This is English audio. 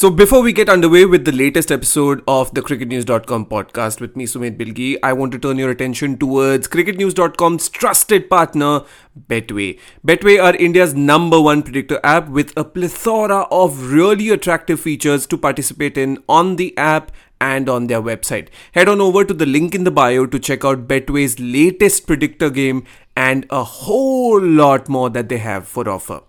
So, before we get underway with the latest episode of the cricketnews.com podcast with me, Sumit Bilgi, I want to turn your attention towards cricketnews.com's trusted partner, Betway. Betway are India's number one predictor app with a plethora of really attractive features to participate in on the app and on their website. Head on over to the link in the bio to check out Betway's latest predictor game and a whole lot more that they have for offer.